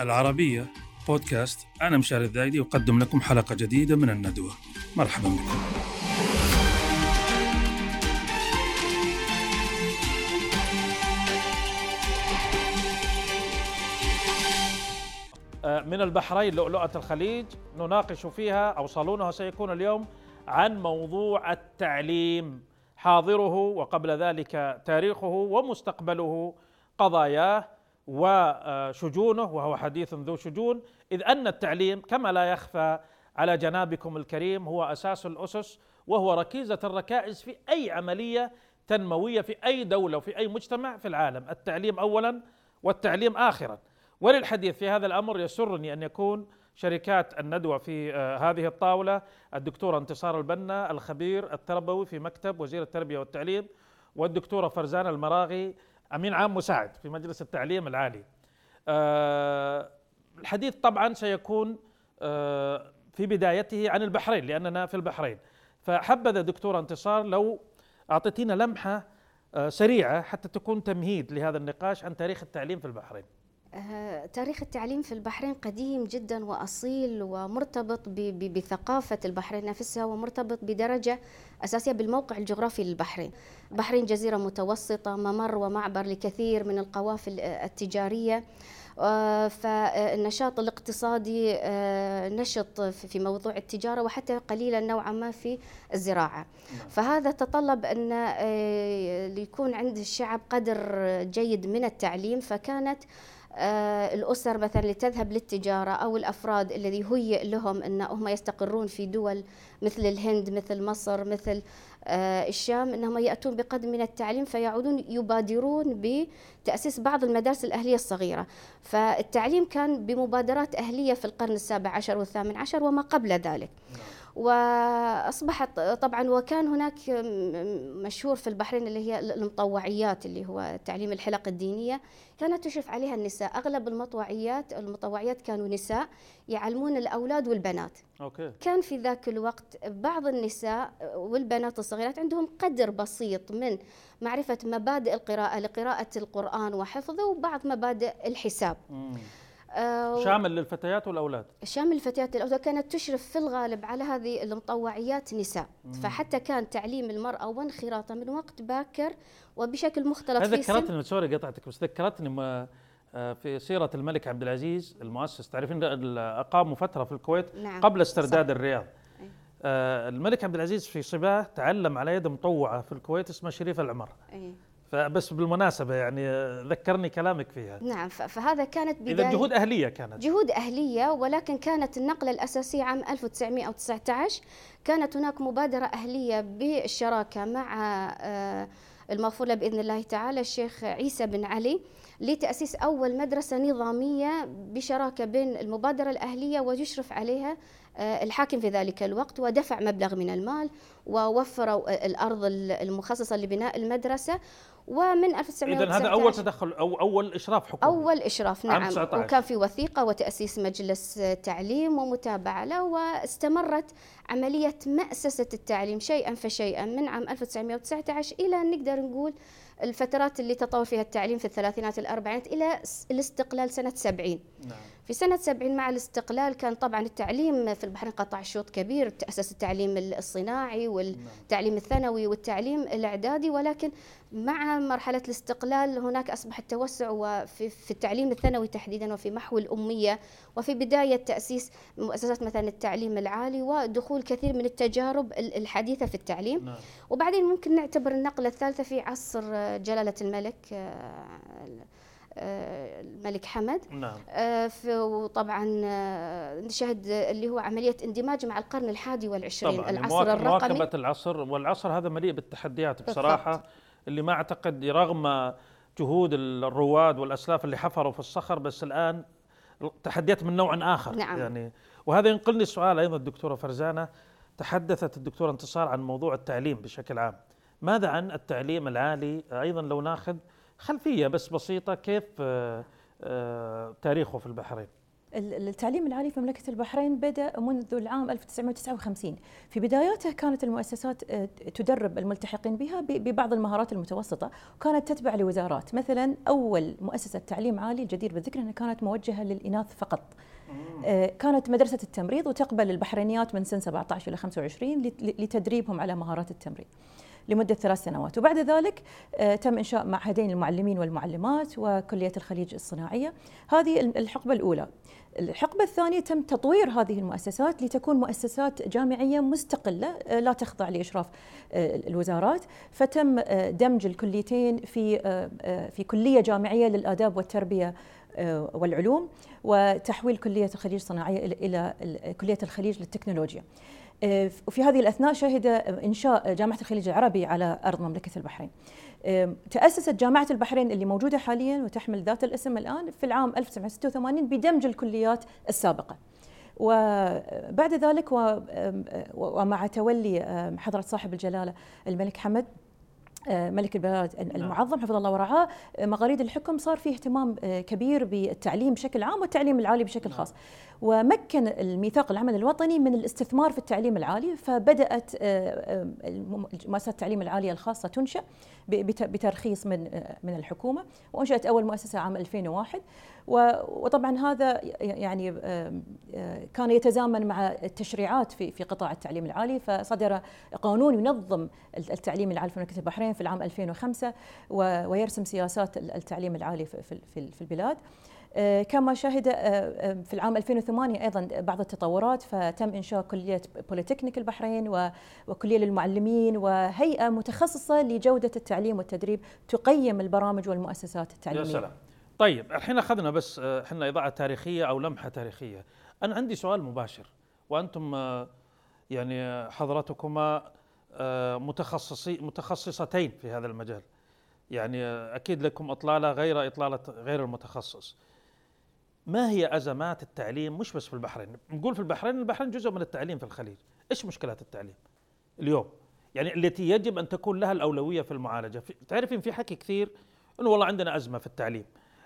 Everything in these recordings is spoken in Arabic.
العربية بودكاست. أنا مشاري الذايدي أقدم لكم حلقة جديدة من الندوة. مرحبا بكم. من البحرين لؤلؤة الخليج نناقش فيها أو صالونها سيكون اليوم عن موضوع التعليم. حاضره وقبل ذلك تاريخه ومستقبله قضاياه وشجونه وهو حديث ذو شجون إذ أن التعليم كما لا يخفى على جنابكم الكريم هو أساس الأسس وهو ركيزة الركائز في أي عملية تنموية في أي دولة وفي أي مجتمع في العالم. التعليم أولا والتعليم آخرا. وللحديث في هذا الأمر يسرني أن يكون شركات الندوة في آه، هذه الطاولة الدكتورة انتصار البنا الخبير التربوي في مكتب وزير التربية والتعليم والدكتورة فرزان المراغي أمين عام مساعد في مجلس التعليم العالي. آه، الحديث طبعا سيكون آه، في بدايته عن البحرين لأننا في البحرين. فحبذا دكتورة انتصار لو أعطيتينا لمحة سريعة حتى تكون تمهيد لهذا النقاش عن تاريخ التعليم في البحرين. تاريخ التعليم في البحرين قديم جدا وأصيل ومرتبط بثقافة البحرين نفسها ومرتبط بدرجة أساسية بالموقع الجغرافي للبحرين. البحرين جزيرة متوسطة ممر ومعبر لكثير من القوافل التجارية. آه، فالنشاط الاقتصادي آه، نشط في موضوع التجارة وحتى قليلا نوعا ما في الزراعة. نعم. فهذا تطلب أن يكون عند الشعب قدر جيد من التعليم فكانت آه، الأسر مثلا اللي تذهب للتجارة أو الأفراد الذي هيئ لهم أن هم يستقرون في دول مثل الهند مثل مصر مثل آه، الشام أنهم يأتون بقدر من التعليم فيعودون يبادرون بتأسيس بعض المدارس الأهلية الصغيرة فالتعليم كان بمبادرات أهلية في القرن السابع عشر والثامن عشر وما قبل ذلك نعم. وأصبحت طبعا وكان هناك مشهور في البحرين اللي هي المطوعيات اللي هو تعليم الحلق الدينية كانت تشرف عليها النساء أغلب المطوعيات المطوعيات كانوا نساء يعلمون الأولاد والبنات okay. كان في ذاك الوقت بعض النساء والبنات الصغيرات عندهم قدر بسيط من معرفة مبادئ القراءة لقراءة القرآن وحفظه وبعض مبادئ الحساب مم. آه، شامل للفتيات والأولاد شامل الفتيات والأولاد كانت تشرف في الغالب على هذه المطوعيات نساء مم. فحتى كان تعليم المرأة وانخراطها من وقت باكر وبشكل مختلط هذا ذكرتني sorry قطعتك بس ذكرتني آه، في سيرة الملك عبد العزيز المؤسس تعرفين أقاموا فترة في الكويت نعم. قبل استرداد صح. الرياض آه الملك عبد العزيز في صباه تعلم على يد مطوعة في الكويت اسمها شريفة العمر أي. فبس بالمناسبة يعني ذكرني كلامك فيها. نعم فهذا كانت بداية إذا جهود أهلية كانت. جهود أهلية ولكن كانت النقلة الأساسية عام 1919 كانت هناك مبادرة أهلية بالشراكة مع آه، المغفور بإذن الله تعالى الشيخ عيسى بن علي لتأسيس أول مدرسة نظامية بشراكة بين المبادرة الأهلية ويشرف عليها آه، الحاكم في ذلك الوقت ودفع مبلغ من المال ووفروا الأرض المخصصة لبناء المدرسة ومن 1919 اذا هذا أول تدخل أو أول إشراف حكومي. أول إشراف نعم. وكان في وثيقة وتأسيس مجلس تعليم ومتابعة له واستمرت عملية مأسسة التعليم شيئا فشيئا من عام 1919 إلى نقدر نقول الفترات اللي تطور فيها التعليم في الثلاثينات الأربعينات إلى الاستقلال سنة 70 نعم. في سنة 70 مع الاستقلال كان طبعا التعليم في البحرين قطع شوط كبير تأسس التعليم الصناعي والتعليم الثانوي والتعليم الإعدادي ولكن مع مرحلة الاستقلال هناك أصبح التوسع وفي في التعليم الثانوي تحديدا وفي محو الأمية وفي بداية تأسيس مؤسسات مثلا التعليم العالي ودخول كثير من التجارب الحديثة في التعليم نعم. وبعدين ممكن نعتبر النقلة الثالثة في عصر جلالة الملك آه، آه، الملك حمد نعم. آه، وطبعا نشهد اللي هو عملية اندماج مع القرن الحادي والعشرين طبعا العصر الرقمي مواكبة العصر والعصر هذا مليء بالتحديات بصراحة بالضبط. اللي ما أعتقد رغم جهود الرواد والأسلاف اللي حفروا في الصخر بس الآن تحديات من نوع آخر نعم. يعني وهذا ينقلني السؤال أيضا الدكتوره فرزانة تحدثت الدكتورة انتصار عن موضوع التعليم بشكل عام ماذا عن التعليم العالي؟ أيضا لو ناخذ خلفية بس بسيطة كيف آه، آه، تاريخه في البحرين؟ التعليم العالي في مملكة البحرين بدأ منذ العام 1959 في بداياته كانت المؤسسات آه، تدرب الملتحقين بها ببعض المهارات المتوسطة وكانت تتبع لوزارات. مثلا أول مؤسسة تعليم عالي الجدير بالذكر أنها كانت موجهة للإناث فقط. كانت مدرسة التمريض وتقبل البحرينيات من سن 17 إلى 25 لتدريبهم على مهارات التمريض. لمدة ثلاث سنوات. وبعد ذلك آه، تم إنشاء معهدين المعلمين والمعلمات وكلية الخليج الصناعية. هذه الحقبة الأولى. الحقبة الثانية تم تطوير هذه المؤسسات لتكون مؤسسات جامعية مستقلة آه، لا تخضع لإشراف آه، الوزارات. فتم دمج الكليتين في في كلية جامعية للآداب والتربية والعلوم وتحويل كلية الخليج الصناعية إلى كلية الخليج للتكنولوجيا. وفي هذه الأثناء شهد إنشاء جامعة الخليج العربي على أرض مملكة البحرين. تأسست جامعة البحرين اللي موجودة حاليا وتحمل ذات الاسم الآن في العام 1986 بدمج الكليات السابقة. وبعد ذلك ومع تولي حضرة صاحب الجلالة الملك حمد آه، ملك البلاد نعم. المعظم حفظ الله ورعاه آه، مغاريد الحكم صار في اهتمام آه، كبير بالتعليم بشكل عام والتعليم العالي بشكل خاص. ومكن الميثاق العمل الوطني من الاستثمار في التعليم العالي فبدأت مؤسسات التعليم العالية الخاصة تنشأ بترخيص من من الحكومة وأنشأت أول مؤسسة عام 2001 وطبعا هذا يعني كان يتزامن مع التشريعات في في قطاع التعليم العالي فصدر قانون ينظم التعليم العالي في مملكه البحرين في العام 2005 ويرسم سياسات التعليم العالي في في البلاد. آه، كما شهد آه، آه، في العام 2008 أيضا بعض التطورات فتم إنشاء كلية بوليتكنيك البحرين وكلية للمعلمين وهيئة متخصصة لجودة التعليم والتدريب تقيم البرامج والمؤسسات التعليمية. يا سلام. طيب الحين أخذنا بس إحنا إضاءة تاريخية أو لمحة تاريخية. أنا عندي سؤال مباشر وأنتم يعني حضراتكما متخصصي متخصصتين في هذا المجال. يعني أكيد لكم إطلالة غير إطلالة غير المتخصص. ما هي أزمات التعليم؟ مش بس في البحرين. نقول في البحرين البحرين جزء من التعليم في الخليج. إيش مشكلات التعليم اليوم؟ يعني التي يجب أن تكون لها الأولوية في المعالجة. تعرفين في حكي كثير إنه والله عندنا أزمة في التعليم.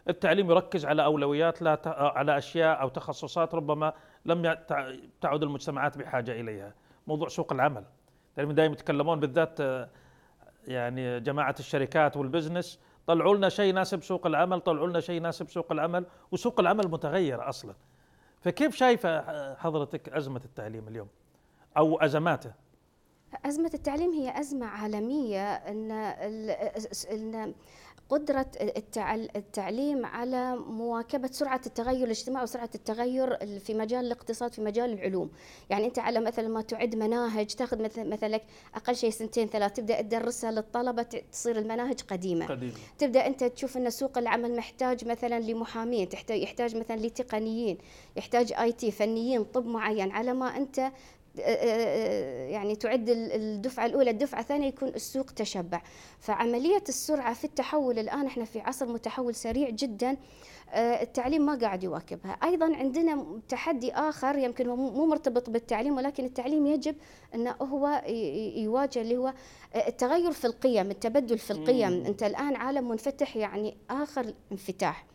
التعليم يركز على أولويات لا ت... على أشياء أو تخصصات ربما لم تعد المجتمعات بحاجة إليها. موضوع سوق العمل. دائما يتكلمون بالذات يعني جماعة الشركات والبزنس طلعوا لنا شيء يناسب سوق العمل طلعوا لنا شيء يناسب سوق العمل وسوق العمل متغير أصلا. فكيف شايفة حضرتك أزمة التعليم اليوم؟ أو أزماته؟ أزمة التعليم هي أزمة عالمية. أن أن قدرة التعليم على مواكبة سرعة التغير الاجتماعي وسرعة التغير في مجال الاقتصاد في مجال العلوم. يعني أنت على مثلا ما تعد مناهج تأخذ مثلا أقل شيء سنتين ثلاث تبدأ تدرسها للطلبة تصير المناهج قديمة. قديمة. تبدأ أنت تشوف أن سوق العمل محتاج مثلا لمحامين تحتاج يحتاج مثلا لتقنيين يحتاج آي تي فنيين طب معين على ما أنت يعني تعد الدفعة الأولى الدفعة الثانية يكون السوق تشبع. فعملية السرعة في التحول الآن إحنا في عصر متحول سريع جدا التعليم ما قاعد يواكبها. أيضا عندنا تحدي آخر يمكن مو مرتبط بالتعليم ولكن التعليم يجب أنه هو يواجه اللي هو التغير في القيم التبدل في القيم. أنت الآن عالم منفتح يعني آخر انفتاح.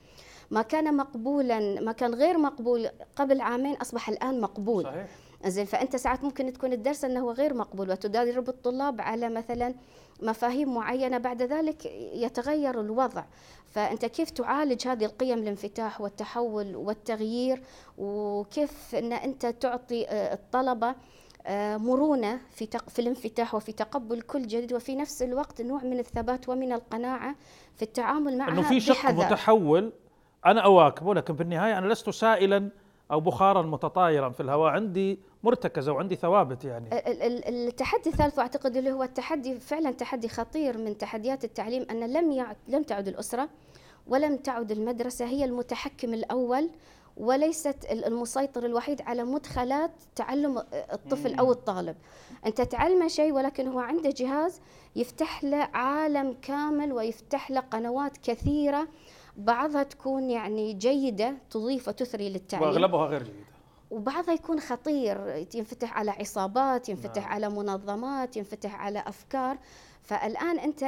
ما كان مقبولا ما كان غير مقبول قبل عامين أصبح الآن مقبول. صحيح. زين فأنت ساعات ممكن تكون الدرس إنه هو غير مقبول وتدرب الطلاب على مثلا مفاهيم معينة بعد ذلك يتغير الوضع. فأنت كيف تعالج هذه القيم الانفتاح والتحول والتغيير؟ وكيف إن أنت تعطي آه، الطلبة آه، مرونة في في الانفتاح وفي تقبل كل جديد وفي نفس الوقت نوع من الثبات ومن القناعة في التعامل معها إنه في شق متحول أنا اواكبه لكن في النهاية أنا لست سائلا أو بخارا متطايرا في الهواء عندي مرتكزة وعندي ثوابت يعني. التحدي الثالث واعتقد اللي هو التحدي فعلا تحدي خطير من تحديات التعليم أن لم لم تعد الأسرة ولم تعد المدرسة هي المتحكم الأول وليست المسيطر الوحيد على مدخلات تعلم الطفل أو الطالب. أنت تعلمه شيء ولكن هو عنده جهاز يفتح له عالم كامل ويفتح له قنوات كثيرة بعضها تكون يعني جيدة تضيف وتثري للتعليم. وأغلبها غير جيدة. وبعضها يكون خطير ينفتح على عصابات ينفتح نعم. على منظمات ينفتح على أفكار. فالآن أنت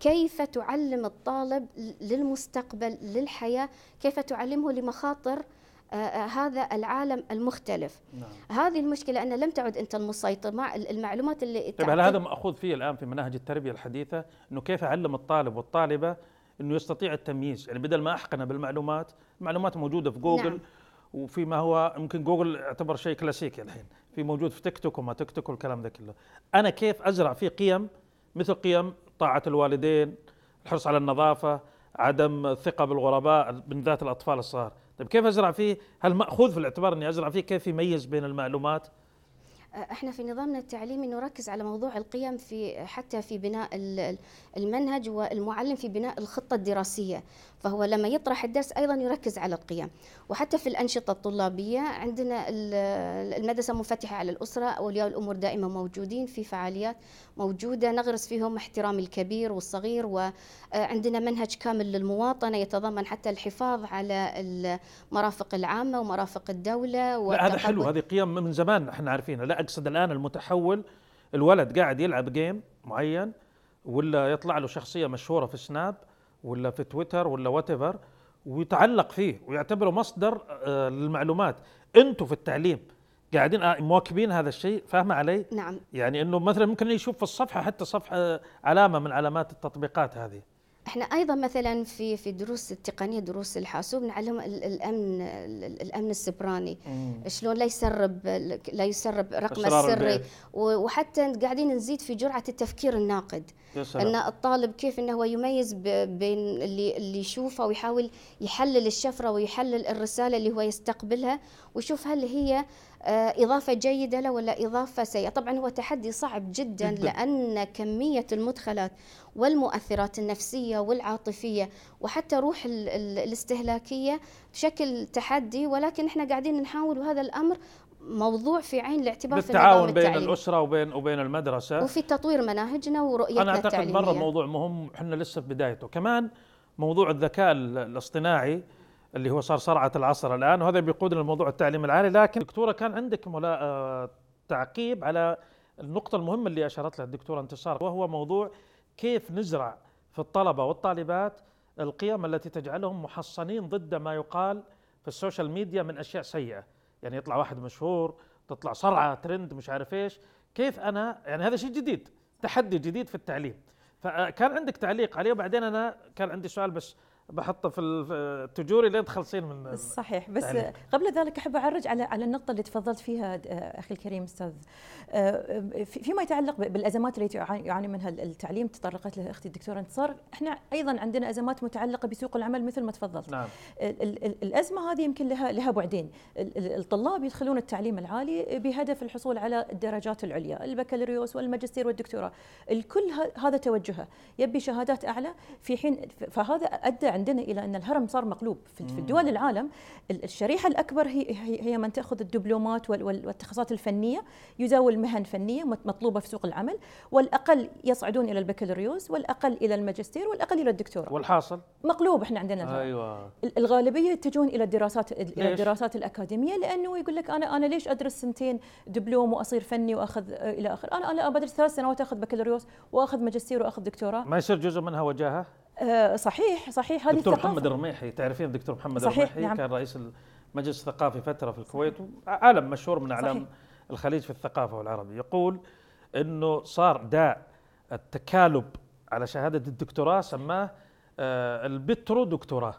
كيف تعلم الطالب للمستقبل للحياة؟ كيف تعلمه لمخاطر آه، آه، هذا العالم المختلف؟ نعم. هذه المشكلة أن لم تعد أنت المسيطر. مع المعلومات اللي طيب هل هذا مأخوذ فيه الآن في مناهج التربية الحديثة أنه كيف أعلم الطالب والطالبة أنه يستطيع التمييز. يعني بدل ما أحقن بالمعلومات المعلومات موجودة في جوجل نعم. وفيما هو يمكن جوجل يعتبر شيء كلاسيكي الحين. في موجود في تيك توك وما تيك توك والكلام ذا كله. أنا كيف أزرع فيه قيم؟ مثل قيم طاعة الوالدين الحرص على النظافة عدم الثقة بالغرباء بالذات الأطفال الصغار. طيب كيف أزرع فيه؟ هل مأخوذ في الاعتبار إني أزرع فيه؟ كيف يميز بين المعلومات إحنا في نظامنا التعليمي نركز على موضوع القيم في حتى في بناء المنهج والمعلم في بناء الخطة الدراسية فهو لما يطرح الدرس أيضا يركز على القيم. وحتى في الأنشطة الطلابية عندنا المدرسة منفتحة على الأسرة أولياء الأمور دائما موجودين في فعاليات موجودة نغرس فيهم احترام الكبير والصغير وعندنا منهج كامل للمواطنة يتضمن حتى الحفاظ على المرافق العامة ومرافق الدولة لا هذا حلو هذه قيم من زمان إحنا عارفينها. لا أقصد الآن المتحول الولد قاعد يلعب جيم معين ولا يطلع له شخصية مشهورة في سناب ولا في تويتر ولا وات ويتعلق فيه ويعتبره مصدر آه، للمعلومات. أنتم في التعليم قاعدين آه، مواكبين هذا الشيء؟ فاهمه علي؟ نعم. يعني إنه مثلا ممكن يشوف في الصفحة حتى صفحة علامة من علامات التطبيقات هذه. إحنا أيضا مثلا في في دروس التقنية دروس الحاسوب نعلم الأمن الأمن السبراني. شلون لا يسرب لا يسرب رقم السري وحتى قاعدين نزيد في جرعة التفكير الناقد. إن الطالب كيف إنه هو يميز بين اللي اللي يشوفه ويحاول يحلل الشفرة ويحلل الرسالة اللي هو يستقبلها ويشوف هل هي إضافة جيدة له ولا إضافة سيئة؟ طبعا هو تحدي صعب جدا. لأن كمية المدخلات والمؤثرات النفسية والعاطفية وحتى روح الاستهلاكية بشكل تحدي ولكن إحنا قاعدين نحاول وهذا الأمر موضوع في عين الاعتبار بالتعاون في بين الأسرة وبين وبين المدرسة. وفي تطوير مناهجنا ورؤيتنا أنا أعتقد مرة موضوع مهم إحنا لسه في بدايته. كمان موضوع الذكاء الاصطناعي اللي هو صار صرعة العصر الآن. وهذا بيقودنا لموضوع التعليم العالي. لكن دكتورة كان عندك آه، تعقيب على النقطة المهمة اللي أشارت لها الدكتورة انتصار وهو موضوع كيف نزرع في الطلبة والطالبات القيم التي تجعلهم محصنين ضد ما يقال في ال social media من أشياء سيئة. يعني يطلع واحد مشهور تطلع صرعة ترند مش عارف إيش. كيف أنا يعني هذا شيء جديد تحدي جديد في التعليم. فكان عندك تعليق عليه. وبعدين أنا كان عندي سؤال بس بحطه في التجوري لين تخلصين من صحيح بس تعليق. قبل ذلك أحب أعرج على على النقطة اللي تفضلت فيها آه، أخي الكريم أستاذ. آه، فيما يتعلق بالأزمات التي يعاني منها التعليم تطرقت لها أختي الدكتورة انتصار. إحنا أيضا عندنا أزمات متعلقة بسوق العمل مثل ما تفضلت. نعم. الأزمة هذه يمكن لها لها بعدين. الطلاب يدخلون التعليم العالي بهدف الحصول على الدرجات العليا البكالوريوس والماجستير والدكتوراه. الكل هذا توجهه. يبي شهادات أعلى في حين فهذا أدى عندنا إلى أن الهرم صار مقلوب. في الدول العالم الشريحة الأكبر هي هي من تاخذ الدبلومات والتخصصات الفنية يزاول مهن فنية مطلوبة في سوق العمل والأقل يصعدون إلى البكالوريوس والأقل إلى الماجستير والأقل إلى الدكتوراه. والحاصل؟ مقلوب إحنا عندنا الهرم. أيوه. الغالبية يتجهون إلى الدراسات إلى الدراسات الأكاديمية لأنه يقول لك أنا أنا ليش أدرس سنتين دبلوم وأصير فني وأخذ إلى آخر؟ أنا أنا بدرس ثلاث سنوات أخذ بكالوريوس وأخذ ماجستير وأخذ دكتوراه. ما يصير جزء منها وجاهة؟ صحيح صحيح. هذه دكتور محمد الرميحي تعرفين الدكتور محمد صحيح الرميحي نعم. كان رئيس المجلس الثقافي فترة في الكويت عالم مشهور من أعلام الخليج في الثقافة والعربي يقول إنه صار داء التكالب على شهادة الدكتوراه سماه آه، البترو دكتوراه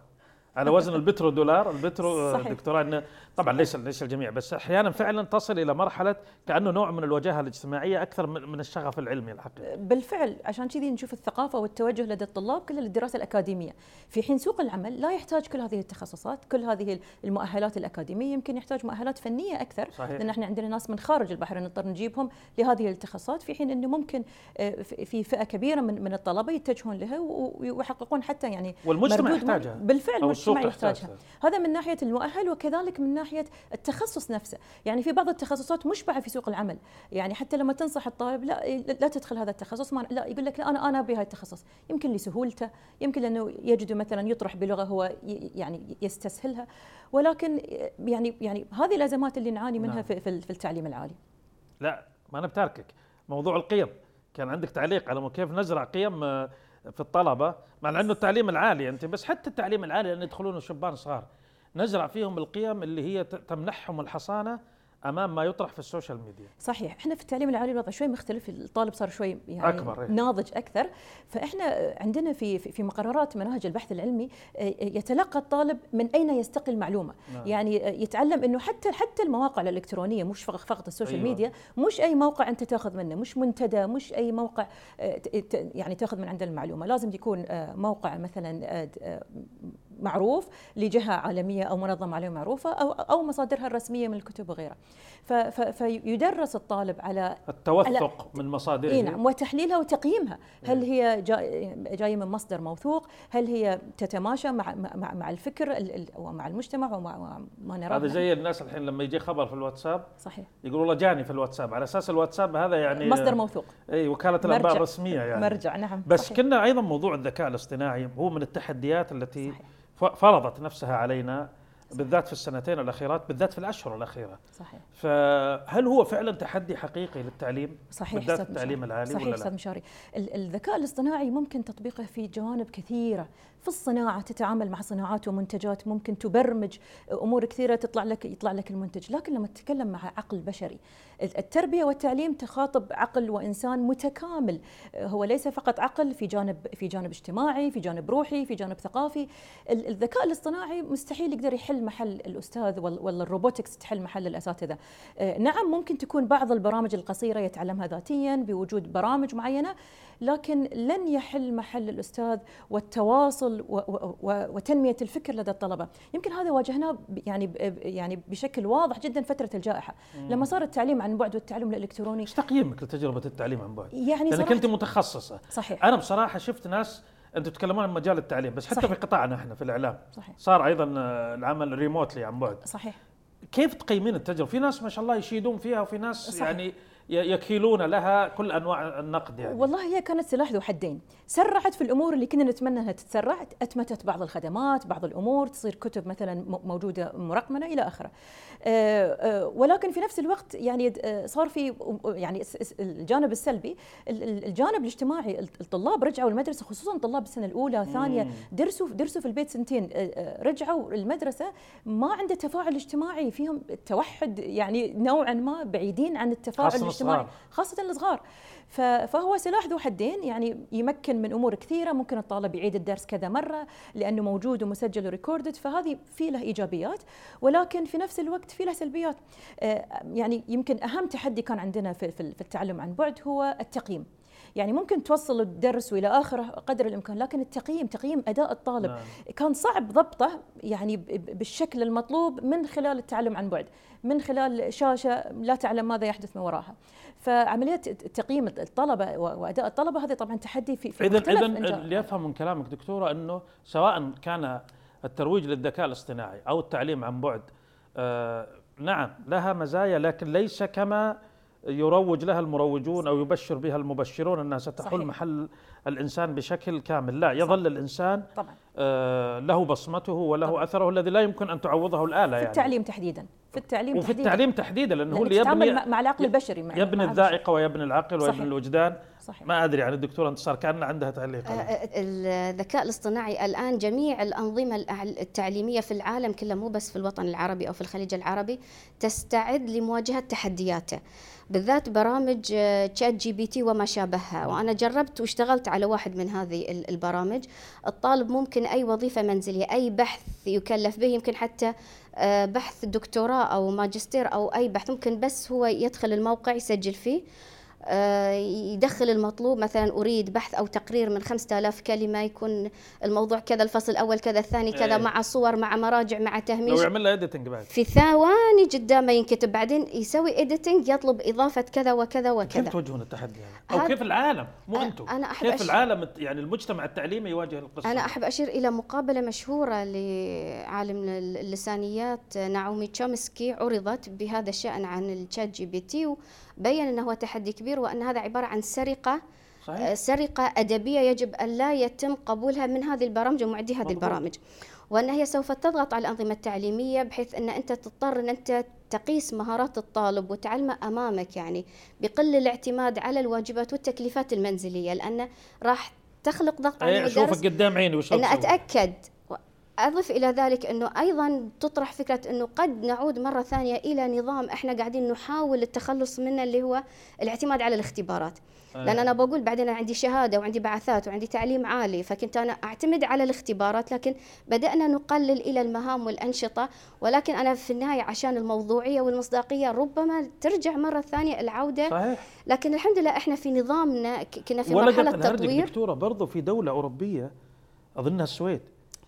على وزن البترو دولار البترو دكتوراه إنه طبعا ليس ليس الجميع بس أحيانا فعلا تصل إلى مرحلة كأنه نوع من الوجاهة الاجتماعية أكثر من الشغف العلمي الحقيقي. بالفعل عشان كذي نشوف الثقافة والتوجه لدى الطلاب كلها للدراسة الأكاديمية، في حين سوق العمل لا يحتاج كل هذه التخصصات، كل هذه المؤهلات الأكاديمية يمكن يحتاج مؤهلات فنية أكثر. صحيح. لأن إحنا عندنا ناس من خارج البحرين نضطر نجيبهم لهذه التخصصات في حين إنه ممكن آه، في فئة كبيرة من من الطلبة يتجهون لها ويحققون حتى يعني والمجتمع يحتاجها. بالفعل المجتمع يحتاجها. هذا من ناحية المؤهل وكذلك من ناحية التخصص نفسه. يعني في بعض التخصصات مشبعة في سوق العمل. يعني حتى لما تنصح الطالب لا لا تدخل هذا التخصص. ما لا يقول لك لا أنا أنا أبي هذا التخصص. يمكن لسهولته يمكن لأنه يجد مثلا يطرح بلغة هو يعني يستسهلها. ولكن يعني يعني هذه الأزمات اللي نعاني منها نعم. في في التعليم العالي. لا ما أنا بتاركك. موضوع القيم. كان عندك تعليق على كيف نزرع قيم آه، في الطلبة؟ مع إنه التعليم العالي أنت بس حتى التعليم العالي لأن يدخلون شبان صغار. نزرع فيهم القيم اللي هي تمنحهم الحصانة أمام ما يطرح في ال social media صحيح إحنا في التعليم العالي الوضع شوي مختلف الطالب صار شوي يعني أكبر إيه؟ ناضج أكثر فإحنا عندنا في في مقررات مناهج البحث العلمي آه، يتلقى الطالب من أين يستقي المعلومة نعم. يعني يتعلم إنه حتى حتى المواقع الإلكترونية مش فقط ال social أيوة. ميديا مش أي موقع أنت تأخذ منه مش منتدى مش أي موقع آه، يعني تأخذ من عنده المعلومة لازم يكون آه، موقع مثلا معروف لجهة عالمية أو منظمة عالمية معروفة أو أو مصادرها الرسمية من الكتب وغيرها. فيدرس الطالب على التوثق على من مصادرها إي نعم وتحليلها وتقييمها، هل هي جاية من مصدر موثوق؟ هل هي تتماشى مع مع, مع الفكر ومع المجتمع ومع ما نراه هذا زي الناس الحين لما يجي خبر في الواتساب صحيح. يقول والله جاني في الواتساب. على أساس الواتساب هذا يعني مصدر موثوق. إي وكاله الانباء الرسميه يعني. مرجع نعم بس صحيح. كنا أيضا موضوع الذكاء الاصطناعي هو من التحديات التي صحيح. فرضت نفسها علينا بالذات في السنتين الأخيرات بالذات في الأشهر الأخيرة. صحيح. فهل هو فعلا تحدي حقيقي للتعليم؟ صحيح بالذات التعليم العالي صحيح أستاذ مشاري. الذكاء الاصطناعي ممكن تطبيقه في جوانب كثيرة. في الصناعة تتعامل مع صناعات ومنتجات ممكن تبرمج أمور كثيرة تطلع لك يطلع لك المنتج. لكن لما تتكلم مع عقل بشري التربية والتعليم تخاطب عقل وإنسان متكامل. هو ليس فقط عقل في جانب في جانب اجتماعي في جانب روحي في جانب ثقافي. الذكاء الاصطناعي مستحيل يقدر يحل محل الأستاذ ولا الروبوتكس تحل محل الأساتذة. نعم ممكن تكون بعض البرامج القصيرة يتعلمها ذاتيا بوجود برامج معينة لكن لن يحل محل الأستاذ والتواصل وتنمية الفكر لدى الطلبة. يمكن هذا واجهناه يعني يعني بشكل واضح جدا فترة الجائحة. لما صار التعليم عن بعد والتعلم الإلكتروني إيش تقييمك لتجربة التعليم عن بعد؟ يعني لأنك أنت متخصصة. صحيح. أنا بصراحة شفت ناس أنتم تتكلمون عن مجال التعليم بس حتى صحيح. في قطاعنا إحنا في الإعلام. صحيح. صار أيضا العمل ريموتلي عن بعد. صحيح. كيف تقيمين التجربة؟ في ناس ما شاء الله يشيدون فيها وفي ناس صحيح. يعني يكيلون لها كل أنواع النقد يعني. والله هي كانت سلاح ذو حدين. سرعت في الأمور اللي كنا نتمنى إنها تتسرع أتمتت بعض الخدمات بعض الأمور تصير كتب مثلا موجودة مرقمنه إلى آخره. آه، آه، ولكن في نفس الوقت يعني آه، صار في يعني الجانب السلبي الجانب الاجتماعي الطلاب رجعوا المدرسة خصوصا طلاب السنة الأولى الثانية درسوا درسوا في البيت سنتين رجعوا المدرسة ما عنده تفاعل اجتماعي فيهم توحد يعني نوعا ما بعيدين عن التفاعل الاجتماعي خاصة الصغار. فهو سلاح ذو حدين يعني يمكن من أمور كثيرة ممكن الطالب يعيد الدرس كذا مرة لأنه موجود ومسجل وريكوردد فهذه في له إيجابيات ولكن في نفس الوقت في له سلبيات. آه، يعني يمكن أهم تحدي كان عندنا في التعلم عن بعد هو التقييم. يعني ممكن توصل الدرس وإلى آخره قدر الإمكان لكن التقييم تقييم أداء الطالب نعم. كان صعب ضبطه يعني بالشكل المطلوب من خلال التعلم عن بعد من خلال شاشة لا تعلم ماذا يحدث من وراها فعملية تقييم الطلبة وأداء الطلبة هذه طبعا تحدي في في اذا اذا اللي افهم من كلامك دكتورة إنه سواء كان الترويج للذكاء الاصطناعي أو التعليم عن بعد آه نعم لها مزايا لكن ليس كما يروج لها المروجون أو يبشر بها المبشرون أنها ستحل صحيح. محل الإنسان بشكل كامل، لا يظل صح. الإنسان طبعا. آه له بصمته وله طبعا. أثره الذي لا يمكن أن تعوضه الآلة في يعني. التعليم تحديدا في التعليم وفي تحديدا التعليم تحديدا لأنه هو اللي يبني مع العقل البشري مع يبني الذائقة ويبني العقل ويبني صحيح. الوجدان صحيح. ما أدري عن الدكتوره انتصار كان عندها تعليق آه، آه، الذكاء الاصطناعي الآن جميع الأنظمة التعليمية في العالم كله مو بس في الوطن العربي أو في الخليج العربي تستعد لمواجهة تحدياته بالذات برامج ChatGPT وما شابهها. وأنا جربت واشتغلت على واحد من هذه البرامج. الطالب ممكن أي وظيفة منزلية أي بحث يكلف به يمكن حتى آه، بحث دكتوراه أو ماجستير أو أي بحث ممكن بس هو يدخل الموقع يسجل فيه. يدخل المطلوب. مثلا أريد بحث أو تقرير من 5000 كلمة يكون الموضوع كذا الفصل الأول كذا الثاني كذا إيه. مع صور مع مراجع مع تهميش. لو يعمل له editing بعد. في ثواني قدامه ينكتب بعدين يسوي editing يطلب إضافة كذا وكذا وكذا. كيف توجهون التحدي هذا؟ أو كيف العالم؟ مو أنتم. أنا أحب كيف العالم يعني المجتمع التعليمي يواجه القصة؟ أنا أحب أشير إلى مقابلة مشهورة لعالم اللسانيات نعوم تشومسكي عرضت بهذا الشأن عن ال ChatGPT بين أنه تحدي كبير. وأن هذا عبارة عن سرقة صحيح. آه، سرقة أدبية يجب أن لا يتم قبولها من هذه البرامج ومعدي هذه البرامج. وأن هي سوف تضغط على الأنظمة التعليمية بحيث أن أنت تضطر أن أنت تقيس مهارات الطالب وتعلمه أمامك يعني بقل الاعتماد على الواجبات والتكليفات المنزلية لأن راح تخلق ضغط على المدرس أشوفك قدام عيني وش أن أتأكد أضف إلى ذلك إنه أيضا تطرح فكرة إنه قد نعود مرة ثانية إلى نظام إحنا قاعدين نحاول التخلص منه اللي هو الاعتماد على الاختبارات. لأن أنا بقول بعدين أنا عندي شهادة وعندي بعثات وعندي تعليم عالي فكنت أنا أعتمد على الاختبارات لكن بدأنا نقلل إلى المهام والأنشطة. ولكن أنا في النهاية عشان الموضوعية والمصداقية ربما ترجع مرة ثانية العودة. صحيح. لكن الحمد لله إحنا في نظامنا كنا في الهرج تطوير. دكتورة برضو في دولة أوروبية أظنها السويد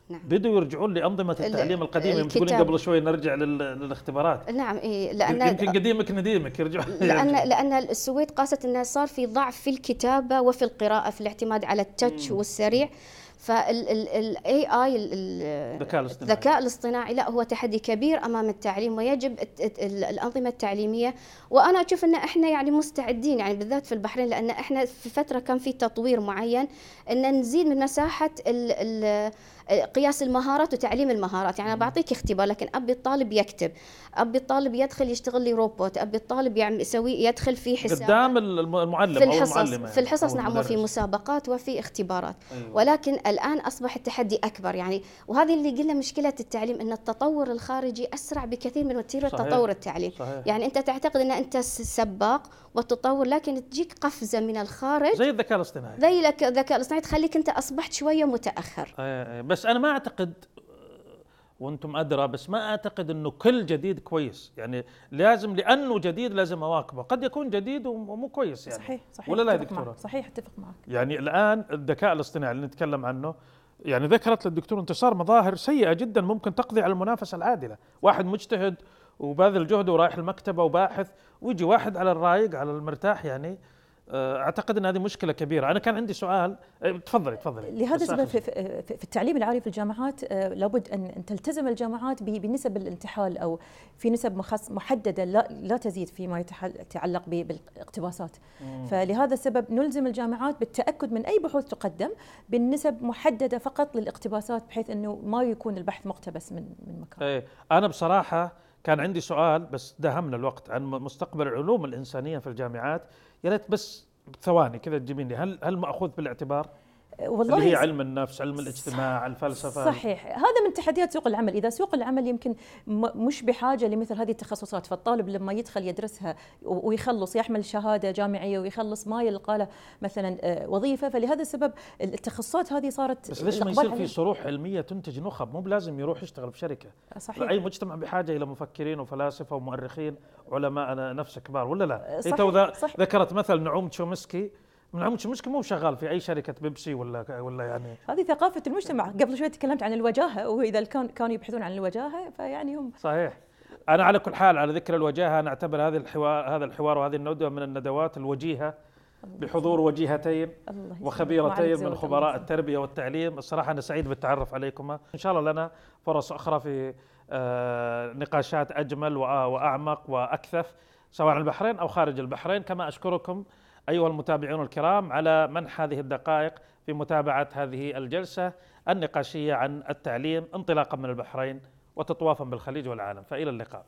نعم. بدوا يرجعون لأنظمة ال- التعليم القديمة يوم تقولين. قبل شوي نرجع لل- للاختبارات نعم إيه لأن يمكن قديمك نديمك يرجعون لأن لأن السويد قاست إنه صار في ضعف في الكتابة وفي القراءة في الاعتماد على التاتش والسريع فال AI الذكاء الاصطناعي. الذكاء الاصطناعي لا هو تحدي كبير أمام التعليم ويجب الأنظمة التعليمية وأنا أشوف إن إحنا يعني مستعدين يعني بالذات في البحرين لأن إحنا في فترة كان في تطوير معين إن نزيد من مساحة ال ال قياس المهارات وتعليم المهارات. يعني أنا بعطيك اختبار لكن أبي الطالب يكتب أبي الطالب يدخل يشتغل لي روبوت أبي الطالب يعمل يسوي يدخل في حساب. قدام الم- المعلم في الحصص المعلمة في الحصص أو نعم وفي. مسابقات وفي اختبارات. أيوة. ولكن الآن أصبح التحدي أكبر يعني. وهذه اللي قلنا مشكلة التعليم إن التطور الخارجي أسرع بكثير من وتيرة صحيح. تطور التعليم. صحيح. يعني أنت تعتقد إن أنت س- سباق وتطور لكن تجيك قفزة من الخارج زي الذكاء الاصطناعي. زي الذكاء الاصطناعي تخليك أنت أصبحت شوية متأخر. آه، آه، بس أنا ما أعتقد وأنتم أدرى بس ما أعتقد إنه كل جديد كويس. يعني لازم لأنه جديد لازم أواكبه. قد يكون جديد ومو كويس يعني. صحيح صحيح. ولا لا يا دكتورة؟ معك. صحيح أتفق معك. يعني الآن الذكاء الاصطناعي اللي نتكلم عنه يعني ذكرت للدكتور انتصار مظاهر سيئة جدا ممكن تقضي على المنافسة العادلة. واحد مجتهد وباذل جهده ورايح المكتبة وباحث ويجي واحد على الرايق على المرتاح يعني أعتقد إن هذه مشكلة كبيرة. أنا كان عندي سؤال آه، تفضلي تفضلي. لهذا السبب في, في, التعليم العالي في الجامعات آه، لابد أن تلتزم الجامعات بنسب الانتحال أو في نسب محددة لا, لا تزيد فيما يتعلق بالاقتباسات فلهذا السبب نلزم الجامعات بالتأكد من أي بحوث تقدم بالنسب محددة فقط للاقتباسات بحيث إنه ما يكون البحث مقتبس من من مكان. إيه أنا بصراحة كان عندي سؤال بس داهمنا الوقت عن مستقبل العلوم الإنسانية في الجامعات. يا ريت بس ثواني كذا تجيبين لي هل هل مأخوذ بالاعتبار؟ والله اللي هي علم النفس علم الاجتماع الفلسفة. صحيح. هذا من تحديات سوق العمل. إذا سوق العمل يمكن مش بحاجة لمثل هذه التخصصات فالطالب لما يدخل يدرسها ويخلص يحمل شهادة جامعية ويخلص ما يلقى له مثلا آه، وظيفة فلهذا السبب التخصصات هذه صارت بس ليش ما يصير في صروح علمية تنتج نخب؟ مو بلازم يروح يشتغل في شركة. صحيح. أي مجتمع بحاجة إلى مفكرين وفلاسفة ومؤرخين علماء نفس كبار ولا لا؟ هي صحيح، to the- صحيح. ذكرت مثل نعوم تشومسكي. تشومسكي مو شغال في أي شركة بيبسي ولا ولا يعني؟ هذه ثقافة المجتمع. قبل شوي تكلمت عن الوجاهة وإذا كان كانوا يبحثون عن الوجاهة فيعني هم صحيح. أنا على كل حال على ذكر الوجاهة أنا أعتبر هذه الحوار هذا الحوار وهذه الندوة من الندوات الوجيهة بحضور وجيهتين. وخبيرتين من خبراء. التربية والتعليم. الصراحة أنا سعيد بالتعرف عليكما إن شاء الله لنا فرص أخرى في آه، نقاشات أجمل وأعمق وأكثف سواء عن البحرين أو خارج البحرين. كما أشكركم أيها المتابعون الكرام على منح هذه الدقائق في متابعة هذه الجلسة النقاشية عن التعليم انطلاقا من البحرين وتطوافا بالخليج والعالم. فإلى اللقاء.